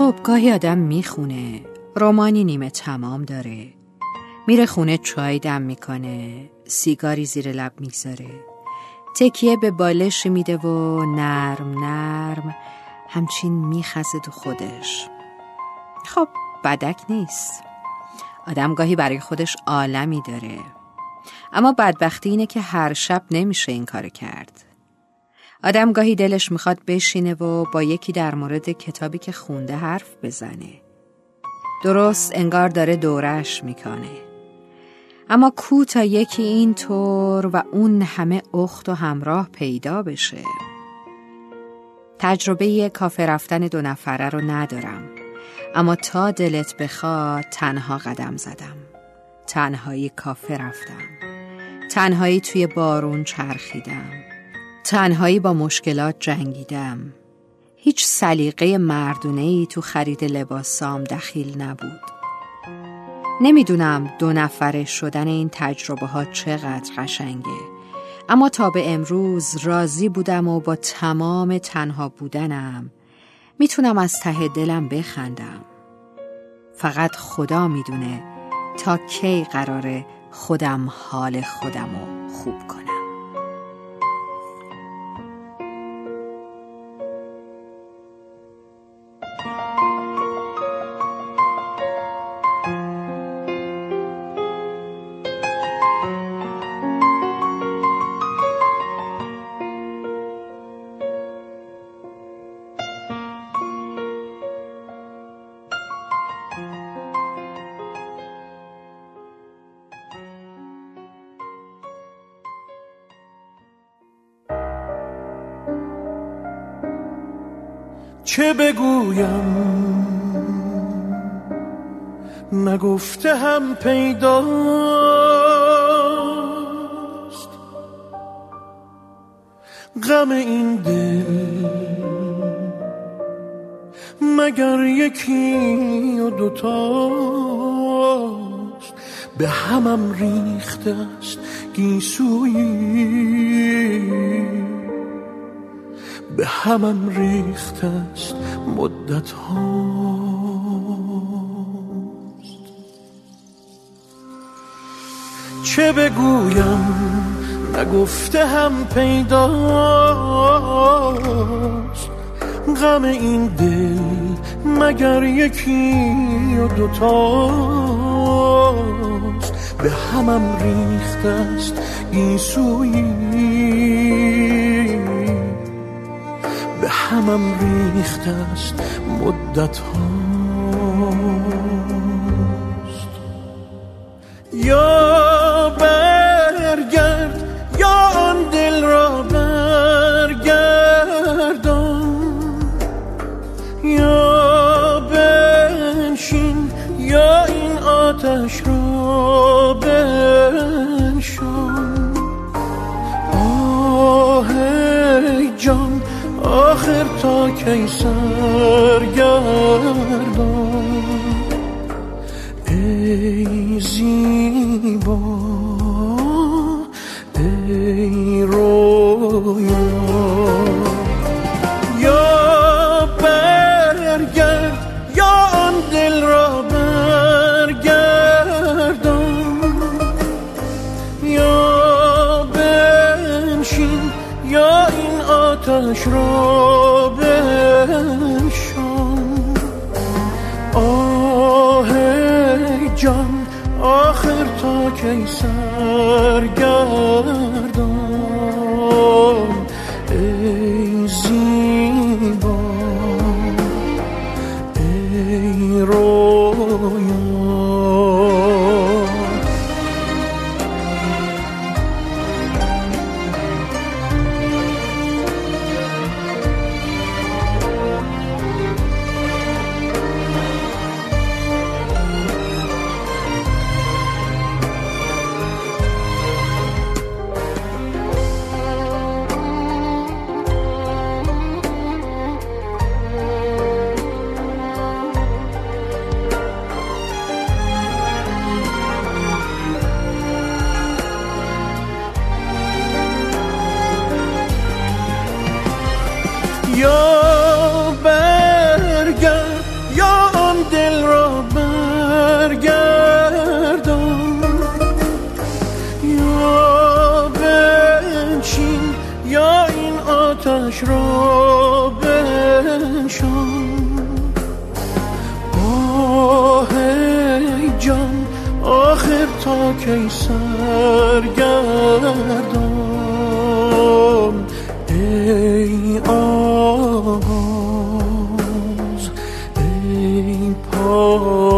خب گاهی آدم می‌خونه. رومانی نیمه تمام داره. میره خونه چای دم می‌کنه. سیگاری زیر لب می‌گذاره. تکیه به بالش میده و نرم نرم همچین میخزه تو خودش. خب بدک نیست. آدم گاهی برای خودش عالمی داره. اما بدبختی اینه که هر شب نمیشه این کار کرد. آدم گاهی دلش می‌خواد بشینه و با یکی در مورد کتابی که خونده حرف بزنه. درست انگار داره دورش می‌کنه. اما کو تا یکی این طور و اون همه اخت و همراه پیدا بشه؟ تجربه کافه رفتن دو نفره رو ندارم. اما تا دلت بخواد تنها قدم زدم. تنهایی کافه رفتم. تنهایی توی بارون چرخیدم. تنهایی با مشکلات جنگیدم. هیچ سلیقه مردونه ای تو خرید لباسام دخیل نبود. نمی‌دونم دو نفره شدن این تجربه ها چقدر قشنگه. اما تا به امروز راضی بودم و با تمام تنها بودنم می‌تونم از ته دلم بخندم. فقط خدا می‌دونه تا کی قراره خودم حال خودم رو خوب کنم. چه بگویم؟ نگفته هم پیداست. غم این دل مگر یکی و دوتاست؟ به همم ریخته است گیسویی. به همم ریخت است مدت هاست چه بگویم؟ نگفته هم پیداست. غم این دل مگر یکی و دوتاست. به همم ریخت است گیسویی همم ریخت است مدت هاست. یا برگرد یا آن دل را برگردان. یا بنشین یا این آتش را بنشان. آخر تا کی سرگردان ای زیبا تا یا برگرد یا آن دل را برگردان. یا بنشین یا این آتش را بنشان. آه جان آخر تا کی سرگردان. ای آن Oh.